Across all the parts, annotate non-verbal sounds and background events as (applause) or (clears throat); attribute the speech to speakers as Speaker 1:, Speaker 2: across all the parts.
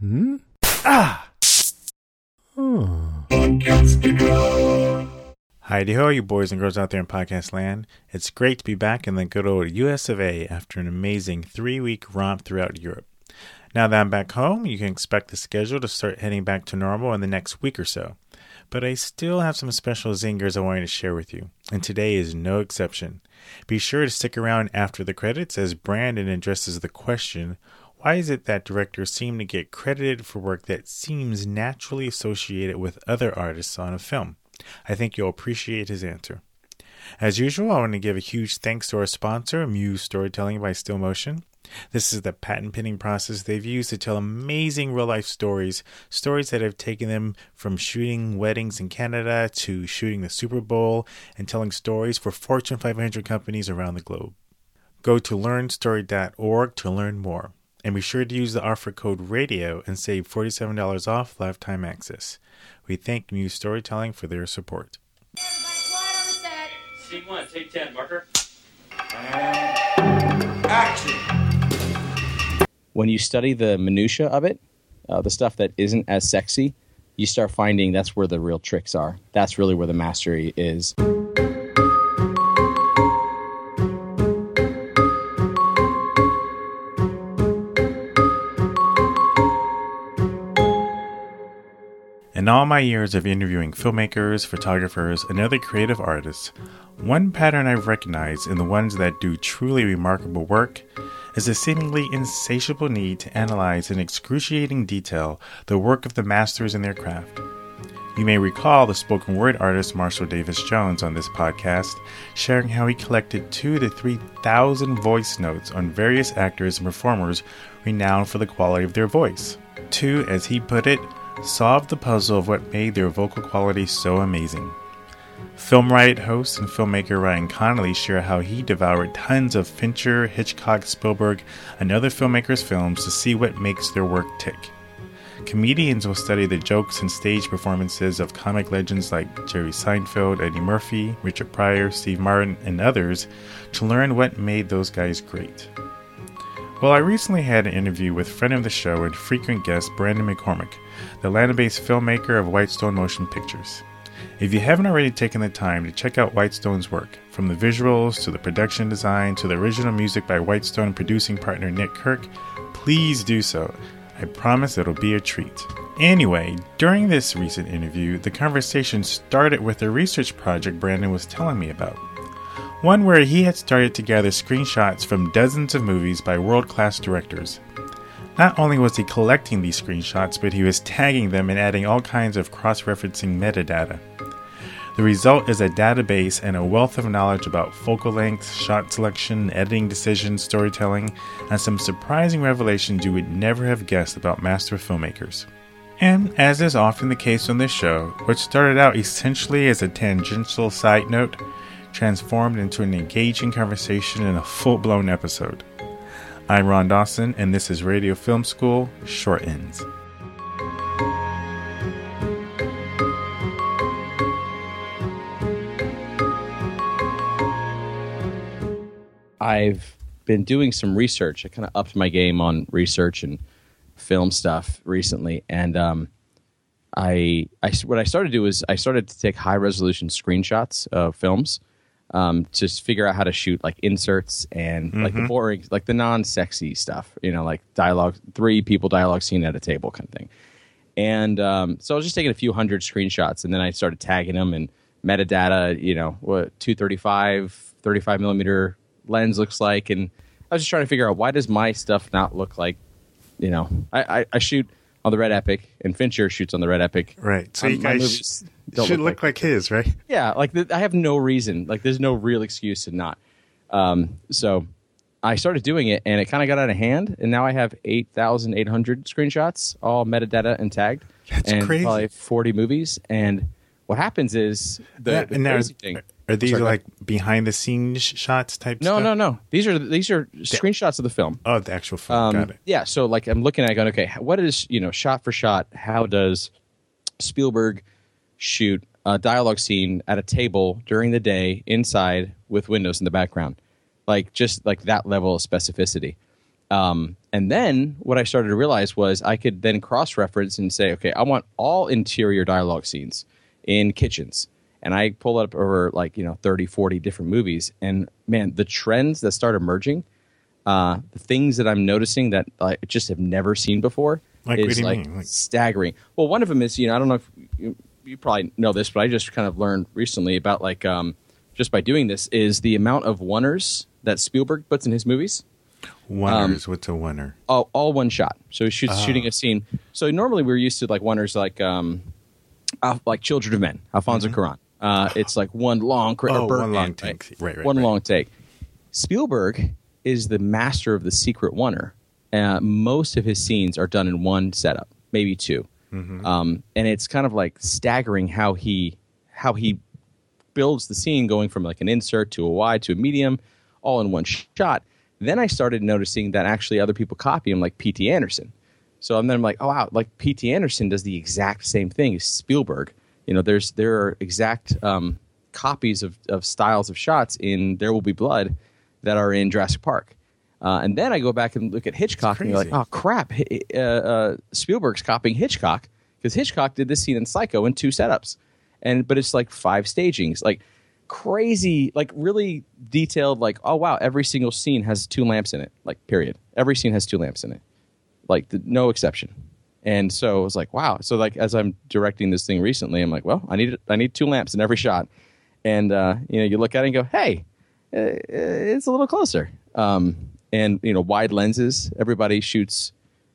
Speaker 1: Hmm? Ah! Oh. Heidi ho, you boys and girls out there in podcast land. It's great to be back in the good old US of A after an amazing three week romp throughout Europe. Now that I'm back home, you can expect the schedule to start heading back to normal in the next week or so. But I still have some special zingers I wanted to share with you, and today is no exception. Be sure to stick around after the credits as Brandon addresses the question why is it that directors seem to get credited for work that seems naturally associated with other artists on a film? I think you'll appreciate his answer. As usual, I want to give a huge thanks to our sponsor, Muse Storytelling by Still Motion. This is the patent pending process they've used to tell amazing real life stories, stories that have taken them from shooting weddings in Canada to shooting the Super Bowl and telling stories for Fortune 500 companies around the globe. Go to learnstory.org to learn more. And be sure to use the offer code RADIO and save $47 off lifetime access. We thank Muse Storytelling for their support.
Speaker 2: Scene one, take 10, marker.
Speaker 3: Action.
Speaker 4: when you study the minutia of it, uh, the stuff that isn't as sexy, you start finding that's where the real tricks are. That's really where the mastery is.
Speaker 1: In all my years of interviewing filmmakers, photographers, and other creative artists, one pattern I've recognized in the ones that do truly remarkable work is a seemingly insatiable need to analyze in excruciating detail the work of the masters in their craft. You may recall the spoken word artist Marshall Davis Jones on this podcast sharing how he collected two to three thousand voice notes on various actors and performers renowned for the quality of their voice. Two, as he put it, solve the puzzle of what made their vocal quality so amazing. Film Riot host and filmmaker Ryan Connolly share how he devoured tons of Fincher, Hitchcock, Spielberg, and other filmmakers' films to see what makes their work tick. Comedians will study the jokes and stage performances of comic legends like Jerry Seinfeld, Eddie Murphy, Richard Pryor, Steve Martin, and others to learn what made those guys great. Well, I recently had an interview with friend of the show and frequent guest Brandon McCormick, the Atlanta based filmmaker of Whitestone Motion Pictures. If you haven't already taken the time to check out Whitestone's work, from the visuals to the production design to the original music by Whitestone producing partner Nick Kirk, please do so. I promise it'll be a treat. Anyway, during this recent interview, the conversation started with a research project Brandon was telling me about. One where he had started to gather screenshots from dozens of movies by world class directors. Not only was he collecting these screenshots, but he was tagging them and adding all kinds of cross referencing metadata. The result is a database and a wealth of knowledge about focal length, shot selection, editing decisions, storytelling, and some surprising revelations you would never have guessed about master filmmakers. And as is often the case on this show, what started out essentially as a tangential side note transformed into an engaging conversation in a full blown episode. I'm Ron Dawson, and this is Radio Film School Short Ends.
Speaker 4: I've been doing some research. I kind of upped my game on research and film stuff recently, and um, I, I what I started to do is I started to take high resolution screenshots of films um, to figure out how to shoot like inserts and like the boring, like the non sexy stuff. You know, like dialogue, three people dialogue scene at a table kind of thing. And um, so I was just taking a few hundred screenshots, and then I started tagging them and metadata. You know, what 235, 35 millimeter lens looks like, and I was just trying to figure out why does my stuff not look like, you know, I, I, I shoot on the Red Epic, and Fincher shoots on the Red Epic.
Speaker 1: Right. So
Speaker 4: Um,
Speaker 1: you guys sh- should
Speaker 4: look
Speaker 1: look like his, right?
Speaker 4: Yeah, like I have no reason. Like there's no real excuse to not. Um, so I started doing it, and it kind of got out of hand. And now I have eight thousand eight hundred screenshots, all metadata and tagged,
Speaker 1: That's
Speaker 4: and
Speaker 1: crazy.
Speaker 4: probably forty movies. And what happens is the,
Speaker 1: Yeah,
Speaker 4: the
Speaker 1: now,
Speaker 4: crazy thing.
Speaker 1: are these
Speaker 4: Sorry,
Speaker 1: like behind the scenes shots type
Speaker 4: No,
Speaker 1: stuff?
Speaker 4: no, no. These are these are screenshots of the film.
Speaker 1: Oh, the actual film.
Speaker 4: Um,
Speaker 1: Got it.
Speaker 4: Yeah, so like I'm looking at it going, okay, what is you know shot for shot? How does Spielberg shoot a dialogue scene at a table during the day inside with windows in the background? Like just like that level of specificity. Um, and then what I started to realize was I could then cross reference and say, okay, I want all interior dialogue scenes in kitchens. And I pull it up over like, you know, 30, 40 different movies. And man, the trends that start emerging, uh, the things that I'm noticing that I just have never seen before
Speaker 1: Like,
Speaker 4: is like.
Speaker 1: Like-
Speaker 4: staggering. Well, one of them is, you know, I don't know if you, you probably know this, but I just kind of learned recently about like, um, just by doing this, is the amount of oneers that Spielberg puts in his movies
Speaker 1: Oneers, what's a oneer?
Speaker 4: all, all one shot. So he shoots
Speaker 1: Ah.
Speaker 4: shooting a scene. So normally we're used to like oneers like um, uh, like Children of Men, Alfonso Cuarón. Uh, it's like one long, cra-
Speaker 1: Mm-hmm. Oh, one long take. Right, right,
Speaker 4: one
Speaker 1: right.
Speaker 4: long take. Spielberg is the master of the secret oneer. Uh, most of his scenes are done in one setup, maybe 2
Speaker 1: Mm-hmm.
Speaker 4: um, and it's kind of like staggering how he how he builds the scene going from like an insert to a wide to a medium all in one shot then i started noticing that actually other people copy him like pt anderson so and then i'm like oh wow like pt anderson does the exact same thing as spielberg you know there's there are exact um, copies of, of styles of shots in there will be blood that are in jurassic park uh, and then I go back and look at Hitchcock, and you're like, oh crap, uh, uh, Spielberg's copying Hitchcock because Hitchcock did this scene in Psycho in two setups, and but it's like five stagings, like crazy, like really detailed. Like, oh wow, every single scene has two lamps in it. Like, period. Every scene has two lamps in it, like the, no exception. And so I was like, wow. So like as I'm directing this thing recently, I'm like, well, I need I need two lamps in every shot, and uh, you know, you look at it and go, hey, uh, it's a little closer. Um, and you know, wide lenses. Everybody shoots.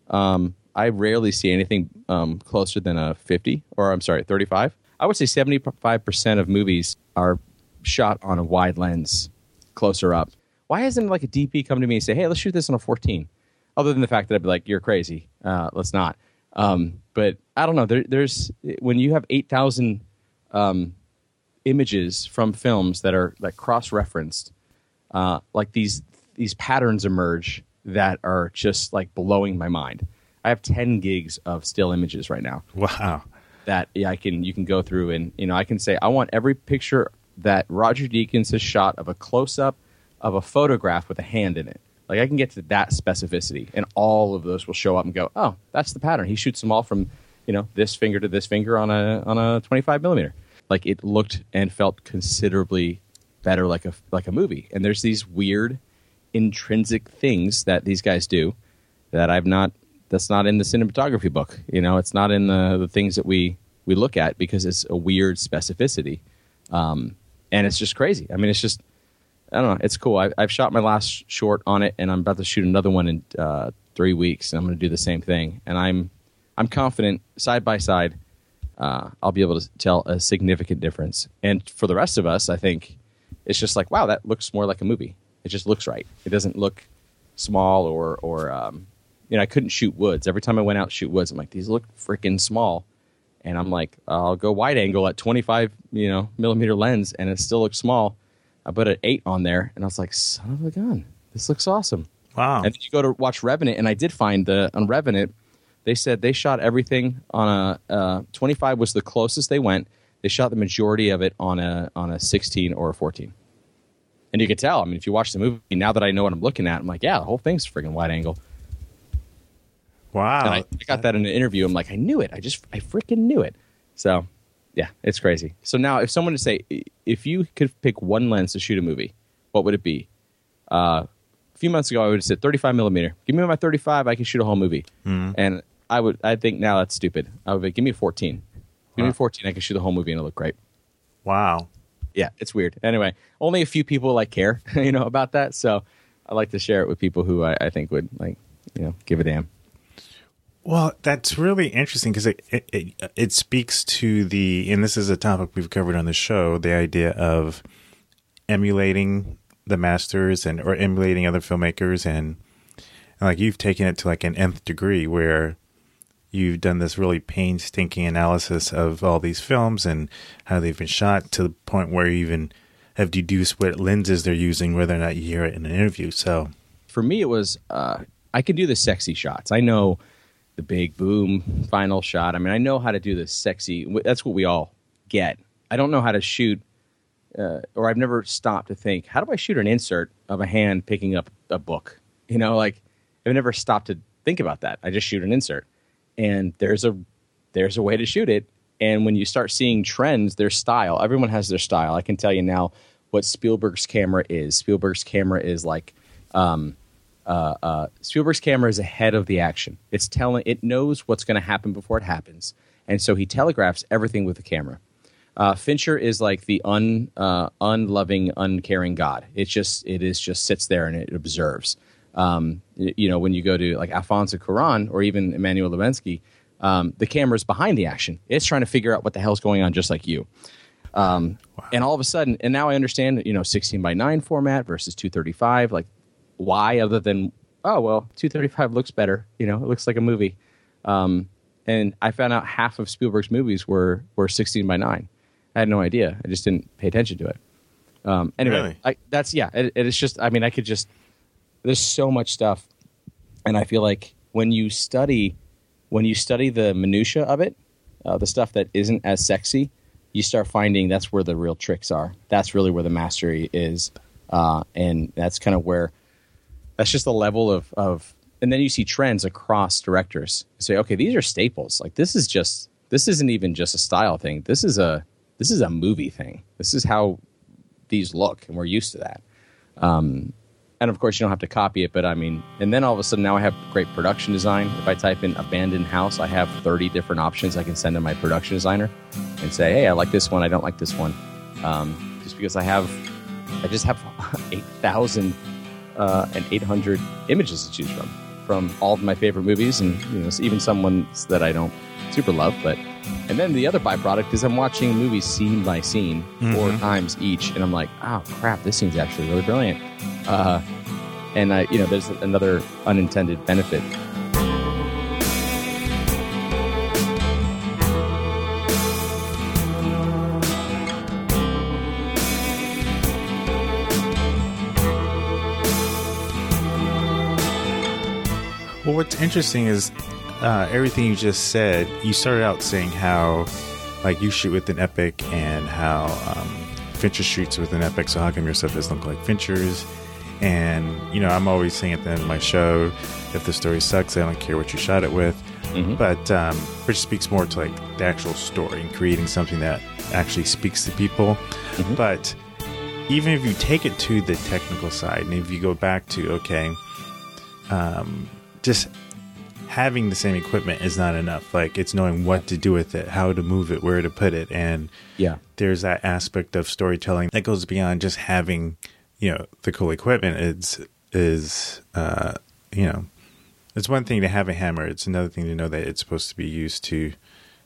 Speaker 4: Um, I rarely see anything um, closer than a 50, or I'm sorry, 35. I would say 75 percent of movies are shot on a wide lens, closer up. Why hasn't like a DP come to me and say, "Hey, let's shoot this on a 14"? Other than the fact that I'd be like, "You're crazy. Uh, let's not." Um, but I don't know. There, there's when you have 8,000 images from films that are like cross-referenced uh, like these these patterns emerge that are just like blowing my mind i have 10 gigs of still images right now
Speaker 1: Wow.
Speaker 4: that yeah, i can you can go through and you know i can say i want every picture that roger deakins has shot of a close-up of a photograph with a hand in it like i can get to that specificity and all of those will show up and go oh that's the pattern he shoots them all from you know this finger to this finger on a on a 25 millimeter like it looked and felt considerably better like a like a movie and there's these weird intrinsic things that these guys do that I've not that's not in the cinematography book. You know, it's not in the the things that we we look at because it's a weird specificity. Um, and it's just crazy. I mean, it's just I don't know. It's cool. I, I've shot my last short on it, and I'm about to shoot another one in uh, three weeks, and I'm going to do the same thing. And I'm I'm confident side by side, uh, I'll be able to tell a significant difference. And for the rest of us, I think it's just like wow, that looks more like a movie. It just looks right. It doesn't look small or or um, you know I couldn't shoot woods. Every time I went out shoot woods, I'm like these look freaking small, and I'm like I'll go wide angle at 25 you know millimeter lens, and it still looks small. I put an eight on there, and I was like, son of a gun, this looks awesome.
Speaker 1: Wow.
Speaker 4: And then you go to watch Revenant, and I did find the on Revenant, they said they shot everything on a uh, 25 was the closest they went. They shot the majority of it on a on a 16 or a 14. And you could tell. I mean, if you watch the movie, now that I know what I'm looking at, I'm like, yeah, the whole thing's freaking wide angle.
Speaker 1: wow.
Speaker 4: And I, I got that in an interview. I'm like, I knew it. I just, I freaking knew it. So, yeah, it's crazy. So now, if someone to say, if you could pick one lens to shoot a movie, what would it be? Uh, a few months ago, I would have said 35 millimeter. Give me my 35, I can shoot a whole movie. And I would, I think now that's stupid. I would be, give me a 14. Give me a 14, I can shoot the whole movie and it'll look great.
Speaker 1: wow.
Speaker 4: Yeah, it's weird. Anyway, only a few people like care, (laughs) you know, about that. So I like to share it with people who I, I think would like, you know, give a damn.
Speaker 1: Well, that's really interesting because it, it, it it speaks to the, and this is a topic we've covered on the show, the idea of emulating the masters and or emulating other filmmakers, and, and like you've taken it to like an nth degree where you've done this really painstaking analysis of all these films and how they've been shot to the point where you even have deduced what lenses they're using, whether or not you hear it in an interview. So,
Speaker 4: for me, it was uh, I can do the sexy shots. I know the big boom final shot. I mean, I know how to do the sexy. That's what we all get. I don't know how to shoot, uh, or I've never stopped to think, how do I shoot an insert of a hand picking up a book? You know, like I've never stopped to think about that. I just shoot an insert, and there's a there's a way to shoot it. And when you start seeing trends, their style. Everyone has their style. I can tell you now what Spielberg's camera is. Spielberg's camera is like um, uh, uh, Spielberg's camera is ahead of the action. It's telling it knows what's going to happen before it happens, and so he telegraphs everything with the camera. Uh, Fincher is like the un, uh, unloving, uncaring God. It just it is just sits there and it observes. Um, you know, when you go to like Alfonso Cuarón or even Emmanuel Lubezki, um, the camera's behind the action. It's trying to figure out what the hell's going on, just like you. Um, wow. And all of a sudden, and now I understand, you know, 16 by 9 format versus 235. Like, why, other than, oh, well, 235 looks better. You know, it looks like a movie. Um, and I found out half of Spielberg's movies were, were 16 by 9. I had no idea. I just didn't pay attention to it. Um, anyway, really? I, that's, yeah, it, it's just, I mean, I could just, there's so much stuff. And I feel like when you study, when you study the minutia of it, uh, the stuff that isn't as sexy, you start finding that's where the real tricks are. That's really where the mastery is, uh, and that's kind of where that's just the level of of. And then you see trends across directors. You say, okay, these are staples. Like this is just this isn't even just a style thing. This is a this is a movie thing. This is how these look, and we're used to that. Um, and of course you don't have to copy it but i mean and then all of a sudden now i have great production design if i type in abandoned house i have 30 different options i can send to my production designer and say hey i like this one i don't like this one um, just because i have i just have (laughs) 8000 uh, and 800 images to choose from from all of my favorite movies and you know even some ones that i don't super love but and then the other byproduct is i'm watching movies scene by scene mm-hmm. four times each and i'm like oh crap this scene's actually really brilliant uh, and I, you know, there's another unintended benefit.
Speaker 1: Well, what's interesting is uh, everything you just said. You started out saying how, like, you shoot with an Epic and how um, Fincher shoots with an Epic. So how come your stuff doesn't look like Fincher's? And, you know, I'm always saying at the end of my show, if the story sucks, I don't care what you shot it with. Mm-hmm. But um, which speaks more to like the actual story and creating something that actually speaks to people. Mm-hmm. But even if you take it to the technical side, and if you go back to okay, um, just having the same equipment is not enough. Like it's knowing what to do with it, how to move it, where to put it, and
Speaker 4: yeah,
Speaker 1: there's that aspect of storytelling that goes beyond just having you know the cool equipment It's is uh, you know it's one thing to have a hammer. It's another thing to know that it's supposed to be used to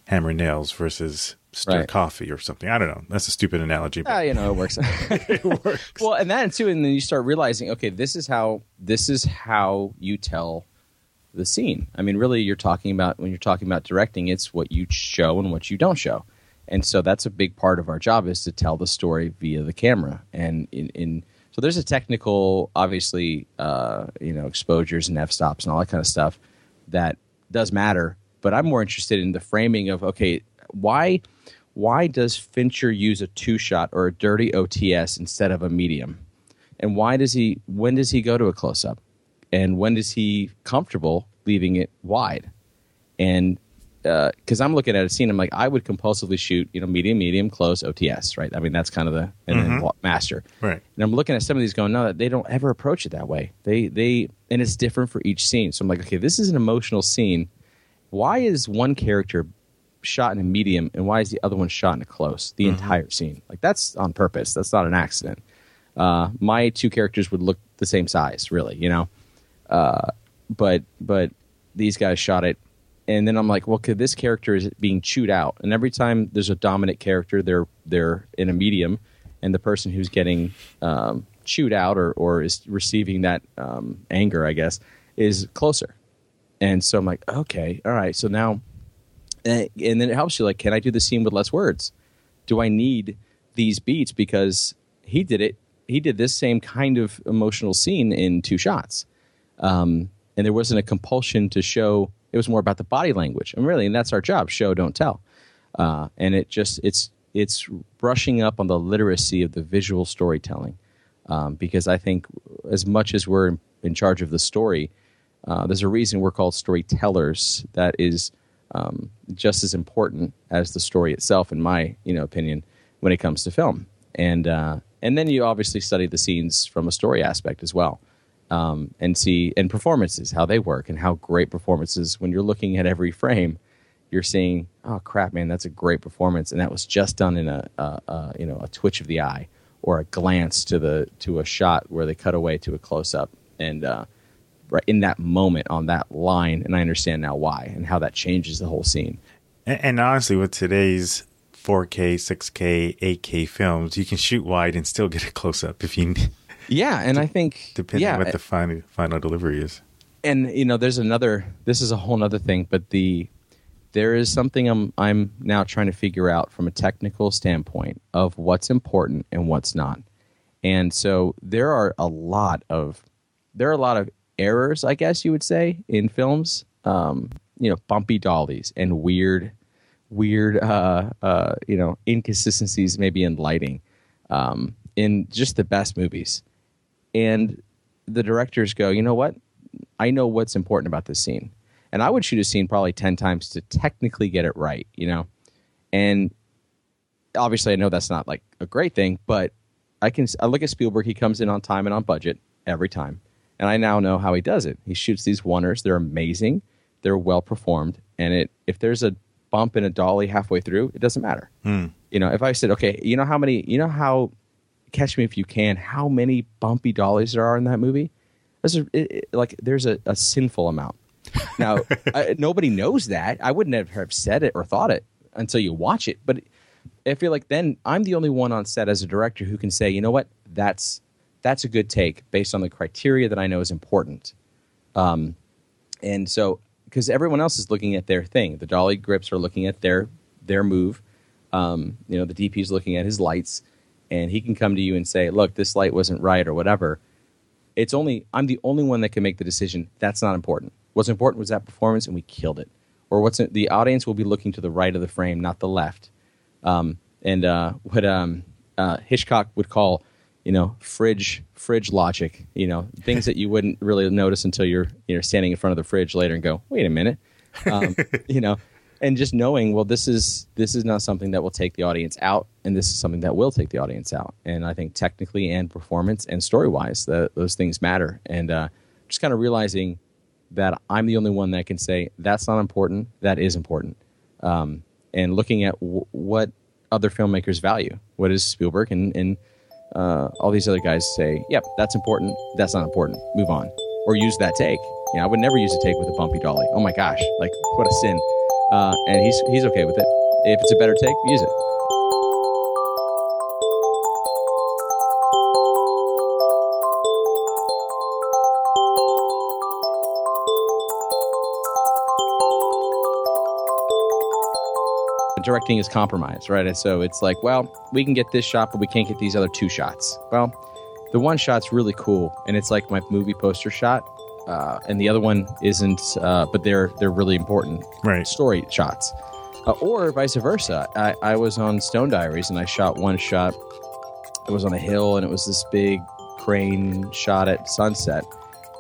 Speaker 1: hammer nails versus stir right. coffee or something. I don't know. That's a stupid analogy.
Speaker 4: But uh, you know, it works. (laughs) (laughs) it works. Well, and then too, and then you start realizing, okay, this is how this is how you tell the scene. I mean, really, you're talking about when you're talking about directing, it's what you show and what you don't show, and so that's a big part of our job is to tell the story via the camera. And in, in so there's a technical, obviously, uh, you know, exposures and f stops and all that kind of stuff that does matter. But I'm more interested in the framing of okay, why why does Fincher use a two shot or a dirty OTS instead of a medium? And why does he when does he go to a close up? And when is he comfortable leaving it wide? And because uh, I'm looking at a scene, I'm like, I would compulsively shoot, you know, medium, medium, close, OTS, right? I mean, that's kind of the and mm-hmm. then master,
Speaker 1: right?
Speaker 4: And I'm looking at some of these, going, no, they don't ever approach it that way. They they and it's different for each scene. So I'm like, okay, this is an emotional scene. Why is one character shot in a medium and why is the other one shot in a close? The mm-hmm. entire scene, like that's on purpose. That's not an accident. Uh, my two characters would look the same size, really, you know. Uh, but but these guys shot it and then I'm like, well, could this character is being chewed out? And every time there's a dominant character, they're they're in a medium, and the person who's getting um, chewed out or or is receiving that um, anger, I guess, is closer. And so I'm like, okay, all right. So now, and, and then it helps you. Like, can I do the scene with less words? Do I need these beats because he did it? He did this same kind of emotional scene in two shots, um, and there wasn't a compulsion to show it was more about the body language, and really, and that's our job: show, don't tell. Uh, and it just it's it's brushing up on the literacy of the visual storytelling, um, because I think as much as we're in, charge of the story, Uh, there's a reason we're called storytellers. That is um, just as important as the story itself, in my you know opinion, when it comes to film. And uh, and then you obviously study the scenes from a story aspect as well, um, and see and performances how they work and how great performances when you're looking at every frame, you're seeing oh crap man that's a great performance and that was just done in a, a, a you know a twitch of the eye or a glance to the to a shot where they cut away to a close up and uh, right in that moment on that line and I understand now why and how that changes the whole scene.
Speaker 1: And, and honestly, with today's 4K, 6K, 8K films, you can shoot wide and still get a close up if you.
Speaker 4: Yeah, and I think
Speaker 1: depending
Speaker 4: yeah,
Speaker 1: on what the final final delivery is.
Speaker 4: And you know, there's another. This is a whole other thing, but the there is something I'm I'm now trying to figure out from a technical standpoint of what's important and what's not. And so there are a lot of there are a lot of errors, I guess you would say, in films. Um, you know, bumpy dollies and weird, weird, uh, uh, you know, inconsistencies maybe in lighting, um, in just the best movies. And the directors go, you know what? I know what's important about this scene, and I would shoot a scene probably ten times to technically get it right, you know. And obviously, I know that's not like a great thing, but I can. I look at Spielberg; he comes in on time and on budget every time and I now know how he does it. He shoots these oneers; they're amazing, they're well performed, and it if there's a bump in a dolly halfway through, it doesn't matter.
Speaker 1: Hmm.
Speaker 4: You know, if I said, okay, you know how many, you know how, catch me if you can, how many bumpy dollies there are in that movie? There's a, it, it, like there's a, a sinful amount. Now, (laughs) I, nobody knows that. I wouldn't have said it or thought it until you watch it. But I feel like then I'm the only one on set as a director who can say, you know what, that's that's a good take based on the criteria that I know is important. Um, and so, because everyone else is looking at their thing, the dolly grips are looking at their their move. Um, you know, the DP is looking at his lights, and he can come to you and say, "Look, this light wasn't right," or whatever. It's only I'm the only one that can make the decision. That's not important. What's important was that performance, and we killed it. Or what's the audience will be looking to the right of the frame, not the left. Um, and uh, what um, uh, Hitchcock would call you know, fridge fridge logic, you know, things that you wouldn't really notice until you're you know standing in front of the fridge later and go, wait a minute, um, (laughs) you know, and just knowing, well, this is this is not something that will take the audience out, and this is something that will take the audience out, and I think technically and performance and story wise, those things matter, and uh, just kind of realizing that I'm the only one that can say that's not important, that is important, um, and looking at w- what other filmmakers value, what is Spielberg and and uh, all these other guys say, "Yep, that's important. That's not important. Move on." Or use that take. Know, I would never use a take with a bumpy dolly. Oh my gosh, like what a sin. Uh, and he's he's okay with it. If it's a better take, use it. directing is compromise, right? And So it's like, well, we can get this shot, but we can't get these other two shots. Well, the one shot's really cool, and it's like my movie poster shot, uh, and the other one isn't, uh, but they're they're really important
Speaker 1: right.
Speaker 4: story shots, uh, or vice versa. I, I was on Stone Diaries, and I shot one shot. It was on a hill, and it was this big crane shot at sunset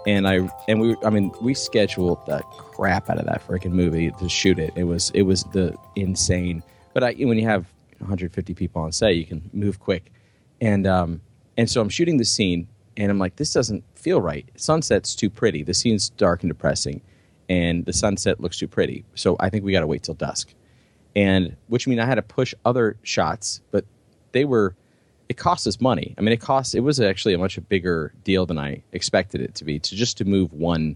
Speaker 4: and I and we I mean we scheduled the crap out of that freaking movie to shoot it. It was it was the insane. But I, when you have 150 people on set, you can move quick, and um and so I'm shooting the scene, and I'm like, this doesn't feel right. Sunset's too pretty. The scene's dark and depressing, and the sunset looks too pretty. So I think we got to wait till dusk, and which means I had to push other shots, but they were it cost us money. I mean, it cost. It was actually a much bigger deal than I expected it to be. To just to move one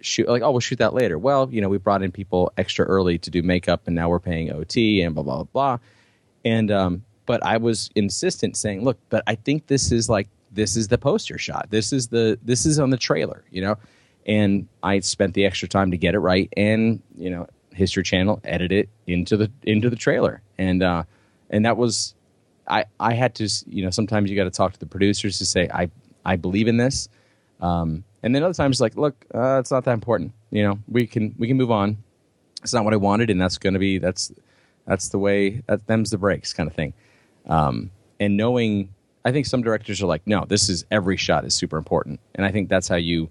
Speaker 4: shoot, like oh, we'll shoot that later. Well, you know, we brought in people extra early to do makeup, and now we're paying OT and blah blah blah blah. And um, but I was insistent, saying, look, but I think this is like this is the poster shot. This is the this is on the trailer, you know. And I spent the extra time to get it right, and you know, History Channel edit it into the into the trailer, and uh, and that was I, I had to, you know, sometimes you got to talk to the producers to say, I, I believe in this. Um, and then other times like, look, uh, it's not that important. You know, we can, we can move on. It's not what I wanted. And that's going to be, that's, that's the way that them's the breaks kind of thing. Um, and knowing, I think some directors are like, no, this is every shot is super important. And I think that's how you,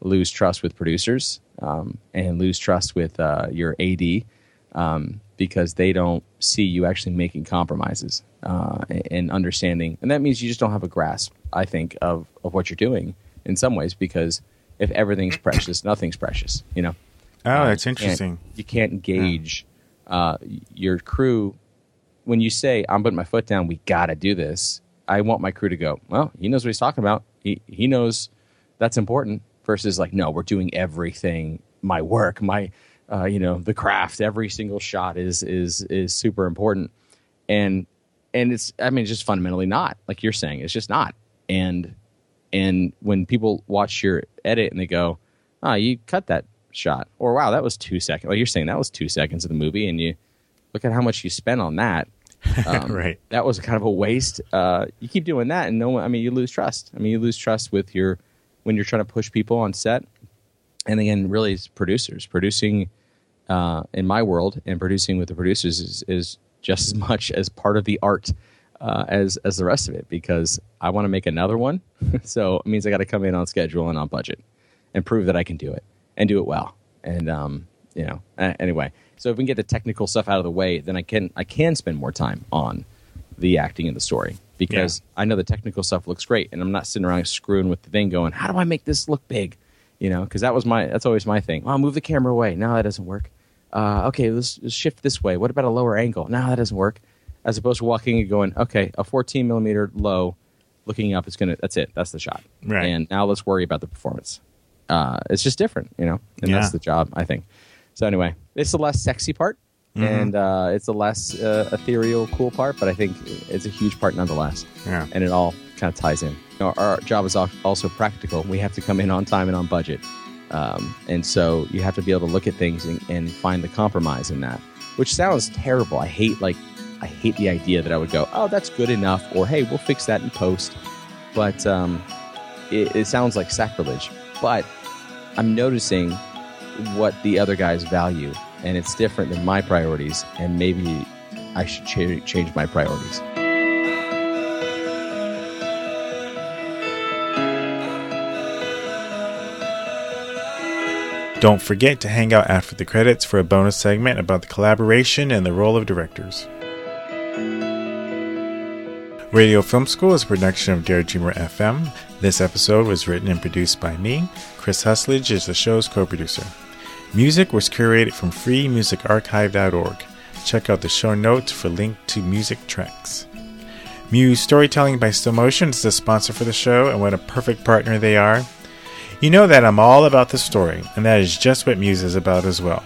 Speaker 4: lose trust with producers um, and lose trust with uh, your AD um, because they don't see you actually making compromises uh, and understanding. And that means you just don't have a grasp, I think, of, of what you're doing in some ways because if everything's (clears throat) precious, nothing's precious, you know?
Speaker 1: Oh, that's
Speaker 4: You
Speaker 1: interesting.
Speaker 4: You can't gauge uh, your crew. When you say, I'm putting my foot down, we got to do this, I want my crew to go, well, he knows what he's talking about. He, he knows that's important versus like, no, we're doing everything. My work, my, uh, you know, the craft, every single shot is, is, is super important. And, and it's, I mean, it's just fundamentally not like you're saying, it's just not. And, and when people watch your edit and they go, ah, you cut that shot, or wow, that was two seconds. Well, you're saying that was two seconds of the movie, and you look at how much you spent on that. (laughs) Um,
Speaker 1: Right.
Speaker 4: That was kind of a waste. Uh, you keep doing that, and no one. I mean, you lose trust. I mean, you lose trust with your when you're trying to push people on set, and again, really, it's producers producing. Uh, in my world, and producing with the producers is, is just as much as part of the art uh, as as the rest of it because I want to make another one. (laughs) so it means I got to come in on schedule and on budget and prove that I can do it and do it well. And um, you know, anyway, so if we can get the technical stuff out of the way, then I can I can spend more time on the acting and the story because I know the technical stuff looks great, and I'm not sitting around screwing with the thing, going, "How do I make this look big?" You know, because that was my that's always my thing. Oh, move the camera away. No, that doesn't work. Uh, okay, let's, let's shift this way. What about a lower angle? No, that doesn't work. As opposed to walking and going, okay, a 14 millimeter low, looking up it's gonna. That's it. That's the shot.
Speaker 1: Right.
Speaker 4: And now let's worry about the performance. Uh, it's just different, you know, and
Speaker 1: Yeah.
Speaker 4: that's the job, I think. So anyway, it's the less sexy part, and uh, it's the less uh, ethereal, cool part, but I think it's a huge part nonetheless
Speaker 1: Yeah.
Speaker 4: and it all kind of ties in. Our, our job is also practical. We have to come in on time and on budget, um, and so you have to be able to look at things and, and find the compromise in that. Which sounds terrible. I hate like I hate the idea that I would go, oh, that's good enough, or hey, we'll fix that in post. But um, it, it sounds like sacrilege. But I'm noticing what the other guys value, and it's different than my priorities, and maybe I should cha- change my priorities.
Speaker 1: Don't forget to hang out after the credits for a bonus segment about the collaboration and the role of directors. Radio Film School is a production of Dare Dreamer FM. This episode was written and produced by me. Chris Husledge is the show's co-producer. Music was curated from freemusicarchive.org. Check out the show notes for link to music tracks. Muse Storytelling by Still Motion is the sponsor for the show, and what a perfect partner they are. You know that I'm all about the story, and that is just what Muse is about as well.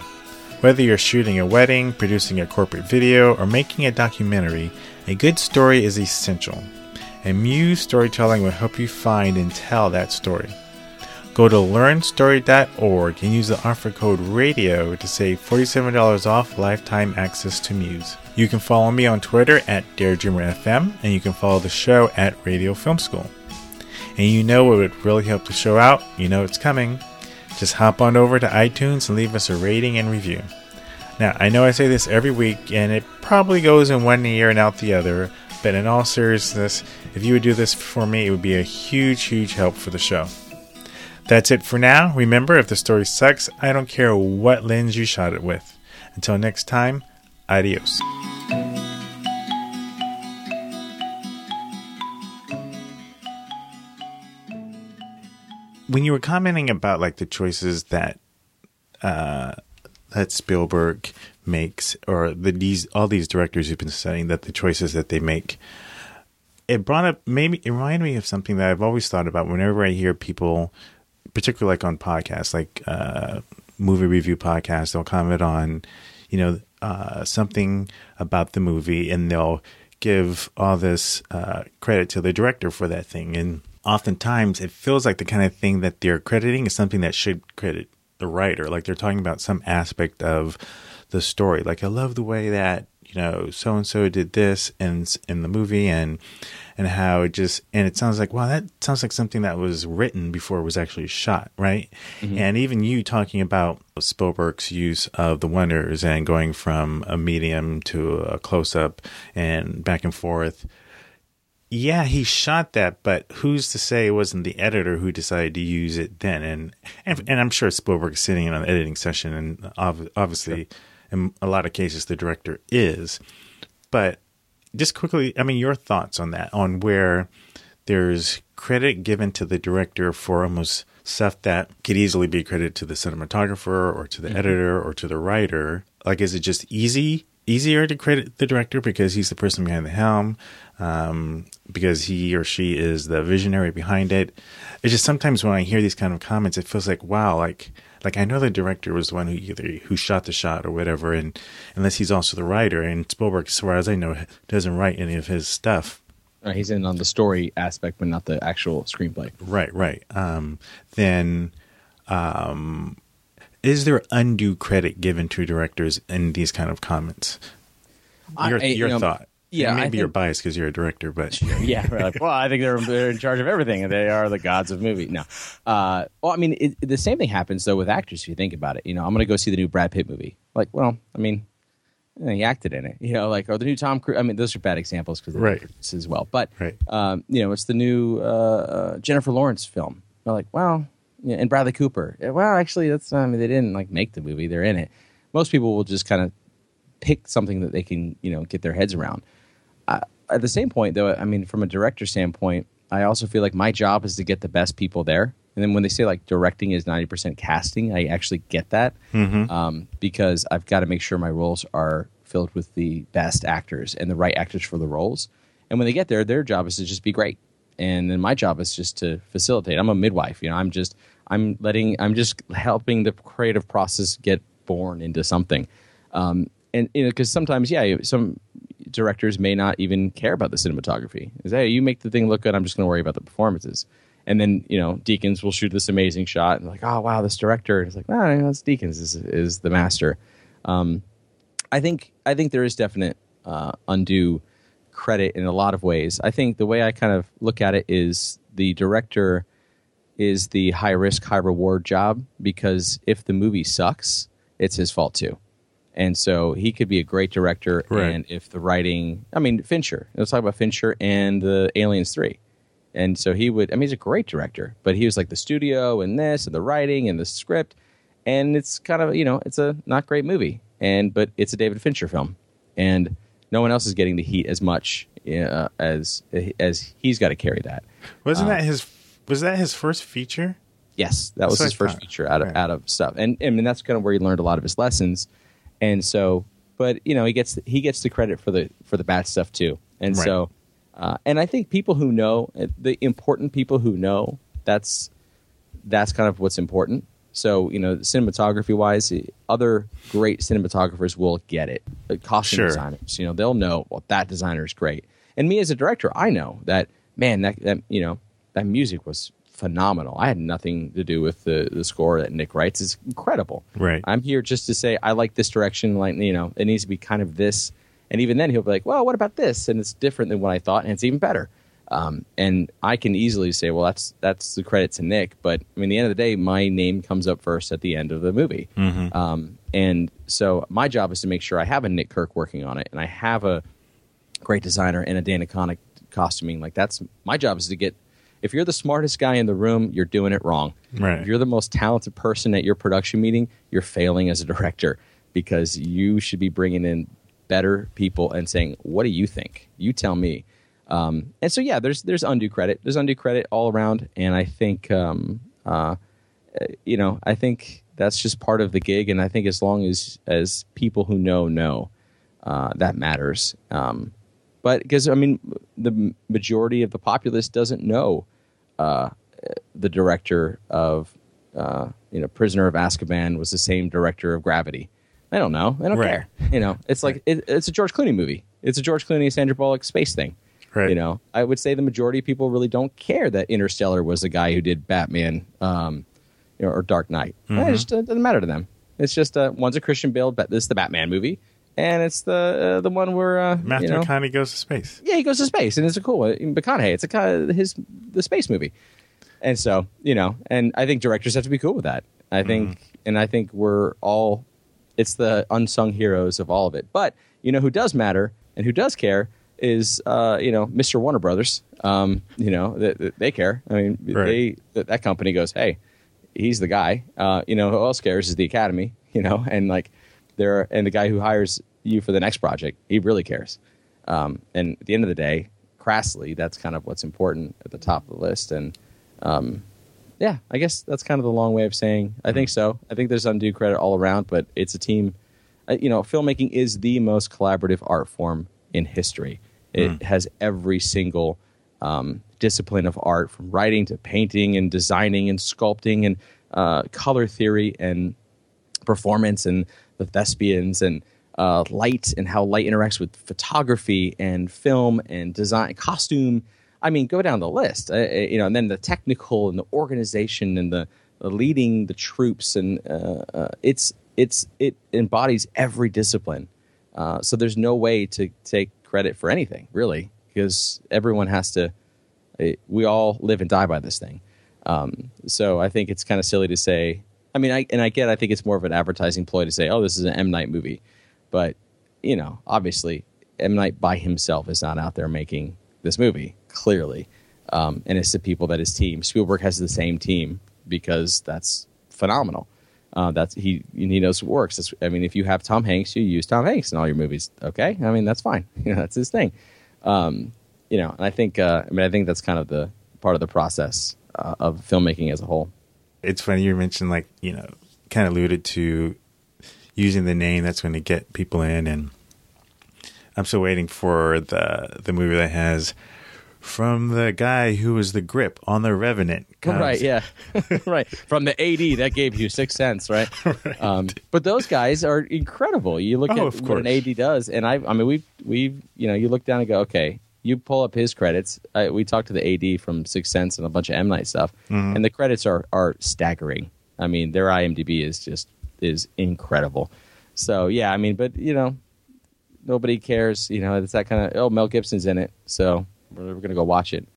Speaker 1: Whether you're shooting a wedding, producing a corporate video, or making a documentary, a good story is essential. And Muse Storytelling will help you find and tell that story. Go to learnstory.org and use the offer code RADIO to save $47 off lifetime access to Muse. You can follow me on Twitter at DareDreamerFM, and you can follow the show at Radio Film School. And you know what would really help the show out? You know it's coming. Just hop on over to iTunes and leave us a rating and review. Now, I know I say this every week, and it probably goes in one ear and out the other, but in all seriousness, if you would do this for me, it would be a huge, huge help for the show. That's it for now. Remember, if the story sucks, I don't care what lens you shot it with. Until next time, adios. When you were commenting about like the choices that uh, that Spielberg makes, or the these all these directors you've been studying, that the choices that they make, it brought up maybe it reminded me of something that I've always thought about whenever I hear people, particularly like on podcasts, like uh, movie review podcasts, they'll comment on, you know, uh, something about the movie, and they'll give all this uh, credit to the director for that thing, and oftentimes it feels like the kind of thing that they're crediting is something that should credit the writer. Like they're talking about some aspect of the story. Like I love the way that you know so and so did this in in the movie, and and how it just and it sounds like wow that sounds like something that was written before it was actually shot, right? Mm-hmm. And even you talking about Spielberg's use of the oneers and going from a medium to a close up and back and forth yeah, he shot that, but who's to say it wasn't the editor who decided to use it then? And and, and I'm sure Spielberg's sitting in on the editing session, and ob- obviously, in a lot of cases, the director is. But just quickly, I mean, your thoughts on that, on where there's credit given to the director for almost stuff that could easily be credited to the cinematographer or to the mm-hmm. editor or to the writer. Like, is it just easy easier to credit the director because he's the person behind the helm, um, because he or she is the visionary behind it. It's just sometimes when I hear these kind of comments, it feels like wow, like like I know the director was the one who either who shot the shot or whatever, and unless he's also the writer, and Spielberg, as far as I know, doesn't write any of his stuff.
Speaker 4: Right, he's in on the story aspect, but not the actual screenplay.
Speaker 1: Right, right. Um, then um, is there undue credit given to directors in these kind of comments? Your, I, your know, thought. Yeah, maybe think, you're biased because you're a director, but (laughs)
Speaker 4: yeah, like, well, I think they're they're in charge of everything, and they are the gods of movie. No, uh, well, I mean, it, the same thing happens though with actors. If you think about it, you know, I'm going to go see the new Brad Pitt movie. Like, well, I mean, he acted in it, you know, like or the new Tom Cruise. I mean, those are bad examples because right as well. But right. um, you know, it's the new uh, uh, Jennifer Lawrence film. They're like, well, yeah, and Bradley Cooper. Well, actually, that's I mean they didn't like make the movie; they're in it. Most people will just kind of pick something that they can you know get their heads around. At the same point, though, I mean, from a director standpoint, I also feel like my job is to get the best people there. And then when they say like directing is ninety percent casting, I actually get that mm-hmm. um, because I've got to make sure my roles are filled with the best actors and the right actors for the roles. And when they get there, their job is to just be great. And then my job is just to facilitate. I'm a midwife, you know. I'm just I'm letting I'm just helping the creative process get born into something. Um, and you know, because sometimes, yeah, some directors may not even care about the cinematography. Is hey, you make the thing look good. I'm just going to worry about the performances. And then you know, Deakins will shoot this amazing shot, and like, oh wow, this director. is like, ah, oh, that's Deakins is is the master. Um, I think I think there is definite uh, undue credit in a lot of ways. I think the way I kind of look at it is the director is the high risk, high reward job because if the movie sucks, it's his fault too. And so he could be a great director. Right. And if the writing, I mean, Fincher, let's talk about Fincher and the Aliens 3. And so he would, I mean, he's a great director, but he was like the studio and this and the writing and the script. And it's kind of, you know, it's a not great movie. And, but it's a David Fincher film. And no one else is getting the heat as much uh, as, as he's got to carry that.
Speaker 1: Wasn't uh, that his was that his first feature?
Speaker 4: Yes, that was his first feature out of right. out of stuff, and I mean that's kind of where he learned a lot of his lessons. And so, but you know, he gets he gets the credit for the for the bad stuff too. And right. so, uh, and I think people who know uh, the important people who know that's that's kind of what's important. So you know, cinematography wise, other great cinematographers will get it. the costume sure. designers, you know, they'll know well that designer is great. And me as a director, I know that man that, that you know that music was phenomenal. I had nothing to do with the, the score that Nick writes. It's incredible.
Speaker 1: Right.
Speaker 4: I'm here just to say I like this direction. Like you know, it needs to be kind of this. And even then, he'll be like, "Well, what about this?" And it's different than what I thought, and it's even better. Um, and I can easily say, "Well, that's that's the credit to Nick." But I mean, at the end of the day, my name comes up first at the end of the movie. Mm-hmm. Um, and so my job is to make sure I have a Nick Kirk working on it, and I have a great designer and a Dana Connick costuming. Like that's my job is to get if you're the smartest guy in the room, you're doing it wrong.
Speaker 1: Right.
Speaker 4: If you're the most talented person at your production meeting, you're failing as a director because you should be bringing in better people and saying, "What do you think? You tell me." Um, and so, yeah, there's there's undue credit. There's undue credit all around, and I think, um, uh, you know, I think that's just part of the gig. And I think as long as as people who know know, uh, that matters. Um, but because I mean, the majority of the populace doesn't know uh, the director of uh, you know Prisoner of Azkaban was the same director of Gravity. I don't know. I don't right. care. You know, it's like it, it's a George Clooney movie. It's a George Clooney Sandra Bullock space thing. Right. You know, I would say the majority of people really don't care that Interstellar was the guy who did Batman um, you know, or Dark Knight. Mm-hmm. It just uh, doesn't matter to them. It's just uh, one's a Christian Bale, but this is the Batman movie and it's the uh, the one where uh,
Speaker 1: Matthew you know, McConaughey goes to space.
Speaker 4: Yeah, he goes to space, and it's a cool one. McConaughey, it's a kind of his the space movie, and so you know, and I think directors have to be cool with that. I mm-hmm. think, mm. and I think we're all it's the unsung heroes of all of it. But you know, who does matter and who does care is uh, you know Mr. Warner Brothers. Um, you know they, they care. I mean,
Speaker 1: Right.
Speaker 4: they that, that company goes, hey, he's the guy. Uh, you know who else cares is the Academy. You know, and like there and the guy who hires you for the next project, he really cares. Um, and at the end of the day, crassly, that's kind of what's important at the top of the list. And um, yeah, I guess that's kind of the long way of saying I think so. I think there's undue credit all around, but it's a team. Uh, you know, filmmaking is the most collaborative art form in history. It has every single um, discipline of art, from writing to painting and designing and sculpting and uh, color theory and performance and the thespians and uh, light and how light interacts with photography and film and design, costume. I mean, go down the list, uh, uh, you know, and then the technical and the organization and the, the leading the troops and uh, uh, it's it's it embodies every discipline. Uh, so there's no way to take credit for anything really because everyone has to. It, we all live and die by this thing. Um, so I think it's kind of silly to say. I mean, I and I get. I think it's more of an advertising ploy to say, "Oh, this is an M Night movie," but you know, obviously, M Night by himself is not out there making this movie. Clearly, um, and it's the people that his team. Spielberg has the same team because that's phenomenal. Uh, that's he he knows what works. That's, I mean, if you have Tom Hanks, you use Tom Hanks in all your movies. Okay, I mean that's fine. (laughs) That's his thing. Um, you know, and I think uh, I mean I think that's kind of the part of the process uh, of filmmaking as a whole.
Speaker 1: It's funny you mentioned like you know kind of alluded to using the name that's going to get people in, and I'm still waiting for the the movie that has from the guy who was the grip on the Revenant. comes-
Speaker 4: Right, yeah, (laughs) right. From the AD that gave you Sixth Sense, (laughs) right? Um, but those guys are incredible. You look
Speaker 1: Oh,
Speaker 4: at what an. AD does, and I, I mean, we, we, you know, you look down and go, okay. You pull up his credits. I, we talked to the AD from Sixth Sense and a bunch of M Night stuff,
Speaker 1: Mm-hmm.
Speaker 4: and the credits are are staggering. I mean, their IMDb is just is incredible. So yeah, I mean, but you know, nobody cares. You know, it's that kind of oh, Mel Gibson's in it, so we're, we're gonna go watch it.